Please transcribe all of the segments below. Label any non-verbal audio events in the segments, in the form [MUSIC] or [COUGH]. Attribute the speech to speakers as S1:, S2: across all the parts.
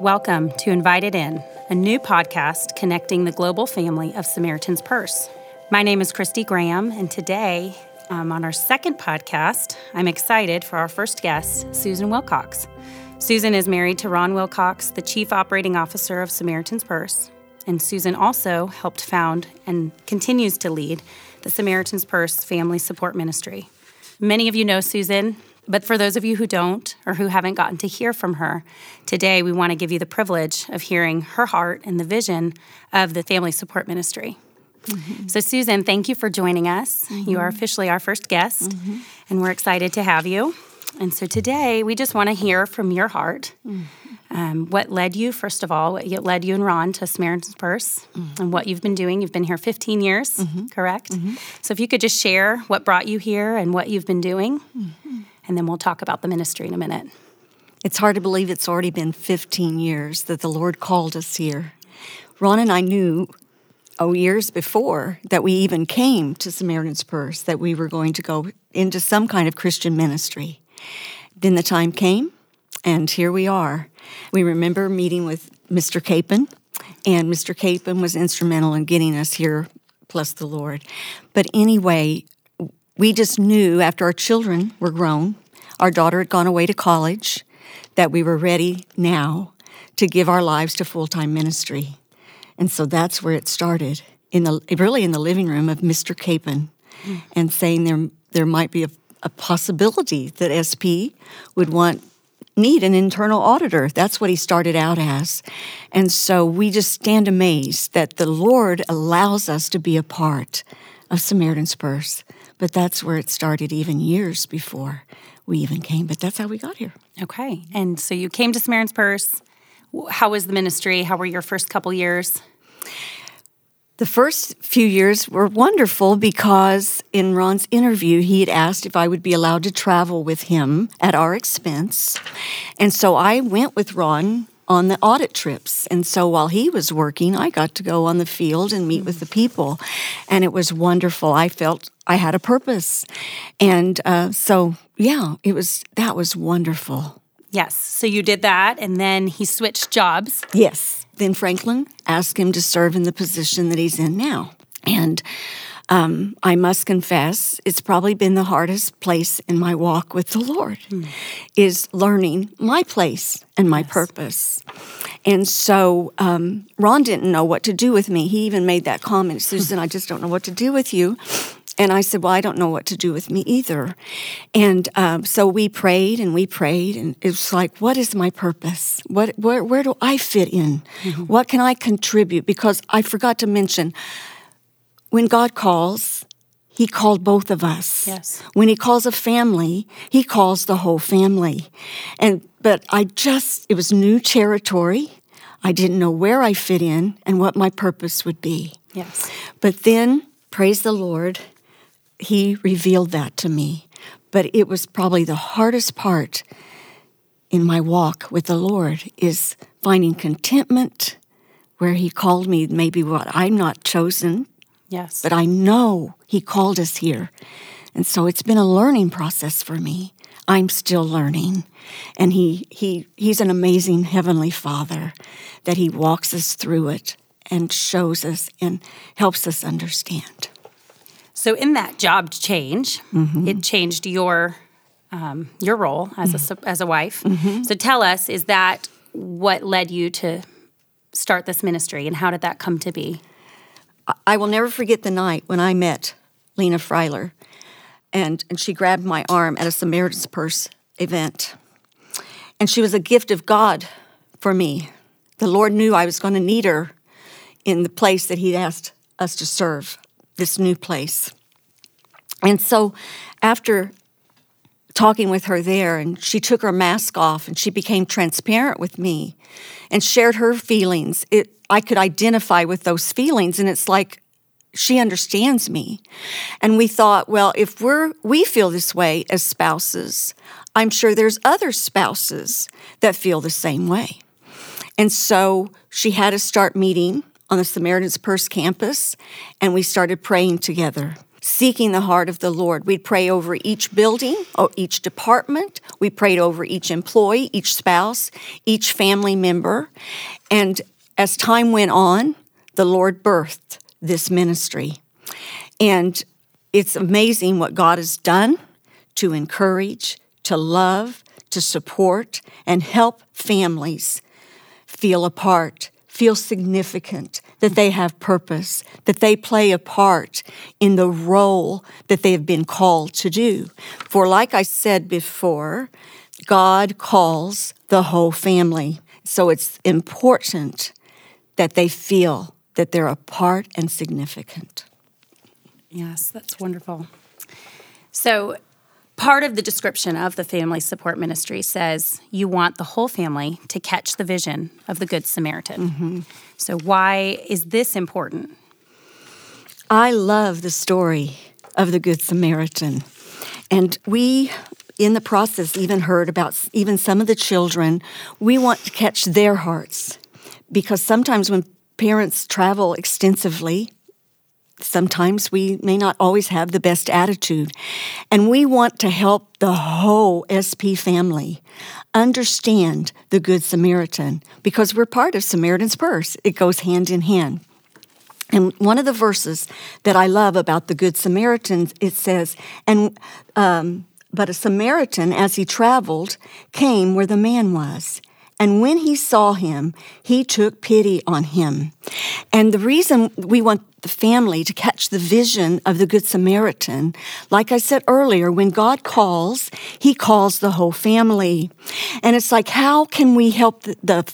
S1: Welcome to Invited In, a new podcast connecting the global family of Samaritan's Purse. My name is Christy Graham, and today, um, on our second podcast, I'm excited for our first guest, Susan Wilcox. Susan is married to Ron Wilcox, the Chief Operating Officer of Samaritan's Purse, and Susan also helped found and continues to lead the Samaritan's Purse Family Support Ministry. Many of you know Susan, but for those of you who don't or who haven't gotten to hear from her, today we want to give you the privilege of hearing her heart and the vision of the Family Support Ministry. Mm-hmm. So, Susan, thank you for joining us. Mm-hmm. You are officially our first guest, mm-hmm. and we're excited to have you. And so today we just want to hear from your heart mm-hmm. um, what led you, first of all, what led you and Ron to Samaritan's Purse mm-hmm. and what you've been doing. You've been here 15 years, mm-hmm. correct? So if you could just share what brought you here and what you've been doing. And then we'll talk about the ministry in a minute.
S2: It's hard to believe it's already been 15 years that the Lord called us here. Ron and I knew oh, years before that we even came to Samaritan's Purse that we were going to go into some kind of Christian ministry. Then the time came, and here we are. We remember meeting with Mr. Capon, and Mr. Capon was instrumental in getting us here, plus the Lord. But anyway, we just knew after our children were grown, our daughter had gone away to college, that we were ready now to give our lives to full time ministry. And so that's where it started, in the really in the living room of Mr. Capon, mm. and saying there there might be a a possibility that SP would want need an internal auditor. That's what he started out as. And so we just stand amazed that the Lord allows us to be a part of Samaritan's Purse. But that's where it started even years before we even came. But that's how we got here.
S1: Okay. And so you came to Samaritan's Purse. How was the ministry? How were your first couple years?
S2: The first few years were wonderful because in Ron's interview, he had asked if I would be allowed to travel with him at our expense. And so I went with Ron on the audit trips. And so while he was working, I got to go on the field and meet with the people. And it was wonderful. I felt I had a purpose. And uh, so, yeah, it was that was wonderful.
S1: Yes. So you did that, and then he switched jobs.
S2: Yes then Franklin asked him to serve in the position that he's in now. And um, I must confess, it's probably been the hardest place in my walk with the Lord, mm. is learning my place and my yes. purpose. And so um, Ron didn't know what to do with me. He even made that comment, [LAUGHS] Susan, I just don't know what to do with you. And I said, Well, I don't know what to do with me either. And um, so we prayed and we prayed, and it was like, What is my purpose? What, where, where do I fit in? Mm-hmm. What can I contribute? Because I forgot to mention, when God calls, he called both of us.
S1: Yes.
S2: When he calls a family, he calls the whole family. And but I just it was new territory. I didn't know where I fit in and what my purpose would be.
S1: Yes.
S2: But then, praise the Lord, he revealed that to me. But it was probably the hardest part in my walk with the Lord is finding contentment where he called me maybe what I'm not chosen.
S1: Yes.
S2: But I know he called us here. And so it's been a learning process for me. I'm still learning. And he he he's an amazing heavenly father that he walks us through it and shows us and helps us understand.
S1: So in that job change, mm-hmm. it changed your um, your role as mm-hmm. a as a wife. Mm-hmm. So tell us, is that what led you to start this ministry, and how did that come to be?
S2: I will never forget the night when I met Lena Freiler, and and she grabbed my arm at a Samaritan's Purse event, and she was a gift of God for me. The Lord knew I was going to need her in the place that He'd asked us to serve this new place. And so after talking with her there, and she took her mask off and she became transparent with me and shared her feelings. It, I could identify with those feelings, and it's like she understands me. And we thought, well, if we're we feel this way as spouses, I'm sure there's other spouses that feel the same way. And so she had us start meeting on the Samaritan's Purse campus, and we started praying together seeking the heart of the Lord. We'd pray over each building or each department. We prayed over each employee, each spouse, each family member. And as time went on, the Lord birthed this ministry. And it's amazing what God has done to encourage, to love, to support, and help families feel a part, feel significant, that they have purpose, that they play a part in the role that they have been called to do. For, like I said before, God calls the whole family. So it's important that they feel that they're a part and significant.
S1: Yes, that's wonderful. So, part of the description of the family support ministry says you want the whole family to catch the vision of the Good Samaritan. Mm-hmm. So, why is this important?
S2: I love the story of the Good Samaritan. And we, in the process, even heard about even some of the children. We want to catch their hearts because sometimes when parents travel extensively, sometimes we may not always have the best attitude. And we want to help the whole SP family understand the Good Samaritan because we're part of Samaritan's Purse. It goes hand in hand. And one of the verses that I love about the Good Samaritan, it says, and um, but a Samaritan, as he traveled, came where the man was. And when he saw him, he took pity on him. And the reason we want the family to catch the vision of the Good Samaritan, like I said earlier, when God calls, he calls the whole family. And it's like, how can we help the, the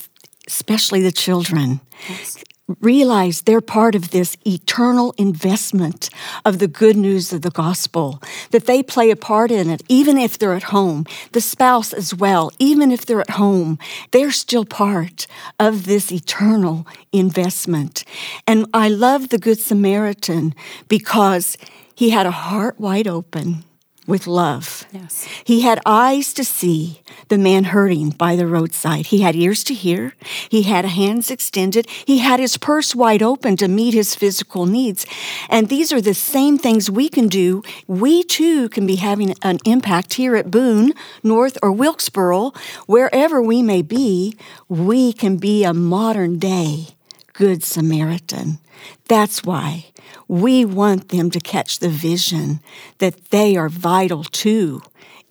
S2: especially the children? Yes realize they're part of this eternal investment of the good news of the gospel, that they play a part in it, even if they're at home. The spouse as well, even if they're at home, they're still part of this eternal investment. And I love the Good Samaritan because he had a heart wide open with love.
S1: Yes.
S2: He had eyes to see the man hurting by the roadside. He had ears to hear. He had hands extended. He had his purse wide open to meet his physical needs. And these are the same things we can do. We too can be having an impact here at Boone, North, or Wilkesboro, wherever we may be. We can be a modern day Good Samaritan. That's why we want them to catch the vision that they are vital too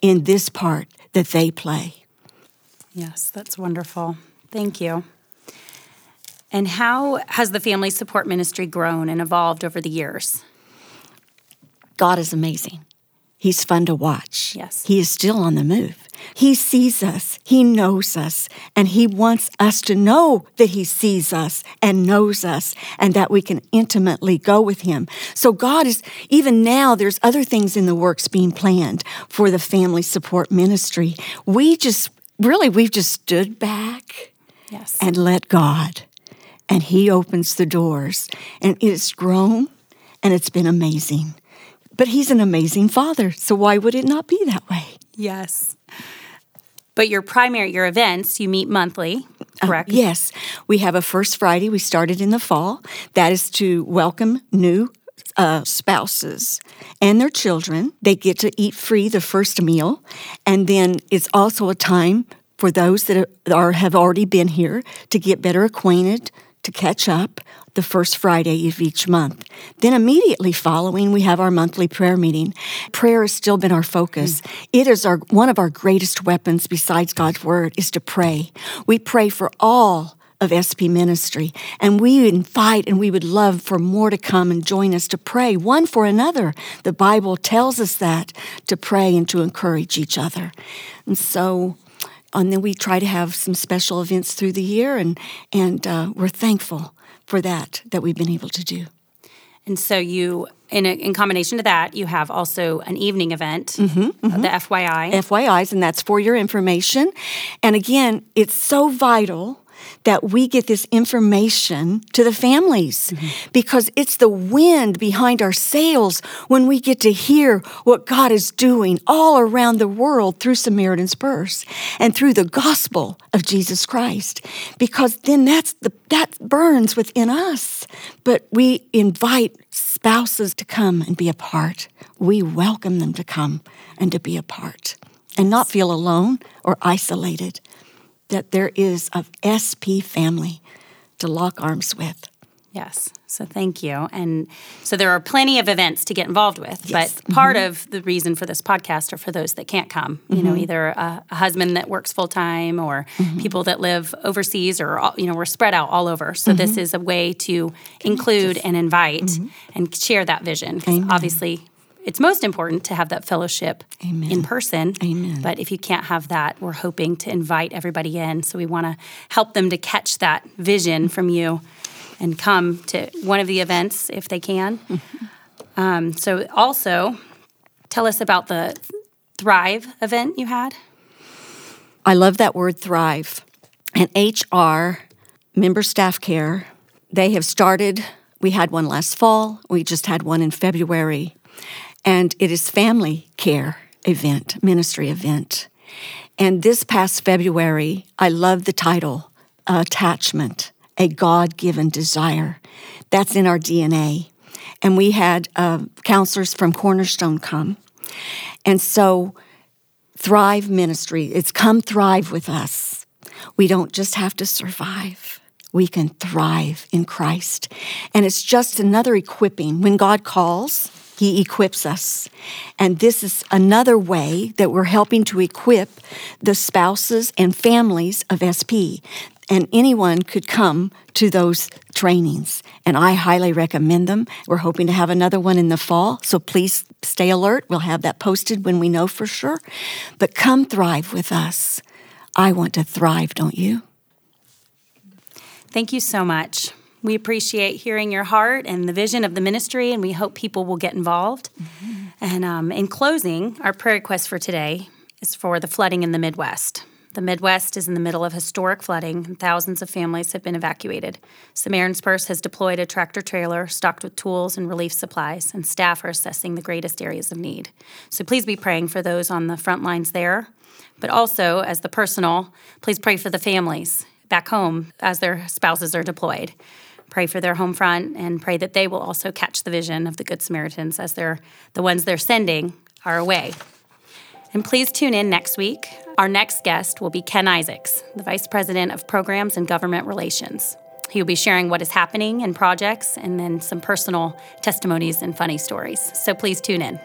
S2: in this part that they play.
S1: Yes, that's wonderful. Thank you. And how has the family support ministry grown and evolved over the years?
S2: God is amazing. He's fun to watch.
S1: Yes.
S2: He is still on the move. He sees us, He knows us, and He wants us to know that He sees us and knows us and that we can intimately go with Him. So, God is, even now, there's other things in the works being planned for the family support ministry. We just, really, we've just stood back
S1: yes.
S2: and let God, and He opens the doors, and it's grown and it's been amazing. But he's an amazing father, so why would it not be that way?
S1: Yes. But your primary, your events, you meet monthly, uh, correct?
S2: Uh, yes. We have a first Friday. We started in the fall. That is to welcome new uh, spouses and their children. They get to eat free the first meal. And then it's also a time for those that are, have already been here to get better acquainted, to catch up the first Friday of each month. Then immediately following, we have our monthly prayer meeting. Prayer has still been our focus. Mm. It is our one of our greatest weapons besides God's word is to pray. We pray for all of SP ministry. And we invite and we would love for more to come and join us to pray one for another. The Bible tells us that to pray and to encourage each other. And so, and then we try to have some special events through the year, and, and uh, we're thankful for that that we've been able to do.
S1: And so you, in, a, in combination to that, you have also an evening event, mm-hmm, mm-hmm. the FYI.
S2: FYIs, and that's for your information. And again, it's so vital that we get this information to the families mm-hmm. because it's the wind behind our sails when we get to hear what God is doing all around the world through Samaritan's Purse and through the gospel of Jesus Christ because then that's the that burns within us but we invite spouses to come and be a part. We welcome them to come and to be a part and not feel alone or isolated. That there is a SP family to lock arms with.
S1: Yes. So thank you. And so there are plenty of events to get involved with, yes. but part mm-hmm. of the reason for this podcast are for those that can't come. Mm-hmm. You know, mm-hmm. either a, a husband that works full time or mm-hmm. people that live overseas or you know, we're spread out all over. So this mm-hmm. is a way to include and invite mm-hmm. and share that vision because obviously it's most important to have that fellowship Amen. in person.
S2: Amen.
S1: But if you can't have that, we're hoping to invite everybody in. So we want to help them to catch that vision from you and come to one of the events if they can. Mm-hmm. [LAUGHS] Um, so, also, tell us about the Thrive event you had.
S2: I love that word thrive. And HR, member staff care, they have started. We had one last fall, we just had one in February. And it is family care event, ministry event. And this past February, I love the title, Attachment a God given desire. That's in our DNA. And we had uh, counselors from Cornerstone come. And so, Thrive Ministry, it's come thrive with us. We don't just have to survive, we can thrive in Christ. And it's just another equipping. When God calls, he equips us. And this is another way that we're helping to equip the spouses and families of SP and anyone could come to those trainings. And I highly recommend them. We're hoping to have another one in the fall, so please stay alert. We'll have that posted when we know for sure. But come thrive with us. I want to thrive, don't you?
S1: Thank you so much. We appreciate hearing your heart and the vision of the ministry, and we hope people will get involved. Mm-hmm. And um, in closing, our prayer request for today is for the flooding in the Midwest. The Midwest is in the middle of historic flooding, and thousands of families have been evacuated. Samaritan's Purse has deployed a tractor trailer stocked with tools and relief supplies, and staff are assessing the greatest areas of need. So please be praying for those on the front lines there. But also, as the personal, please pray for the families back home as their spouses are deployed. Pray for their home front and pray that they will also catch the vision of the Good Samaritans as they're the ones they're sending are away. And please tune in next week. Our next guest will be Ken Isaacs, the Vice President of Programs and Government Relations. He will be sharing what is happening in projects and then some personal testimonies and funny stories. So please tune in.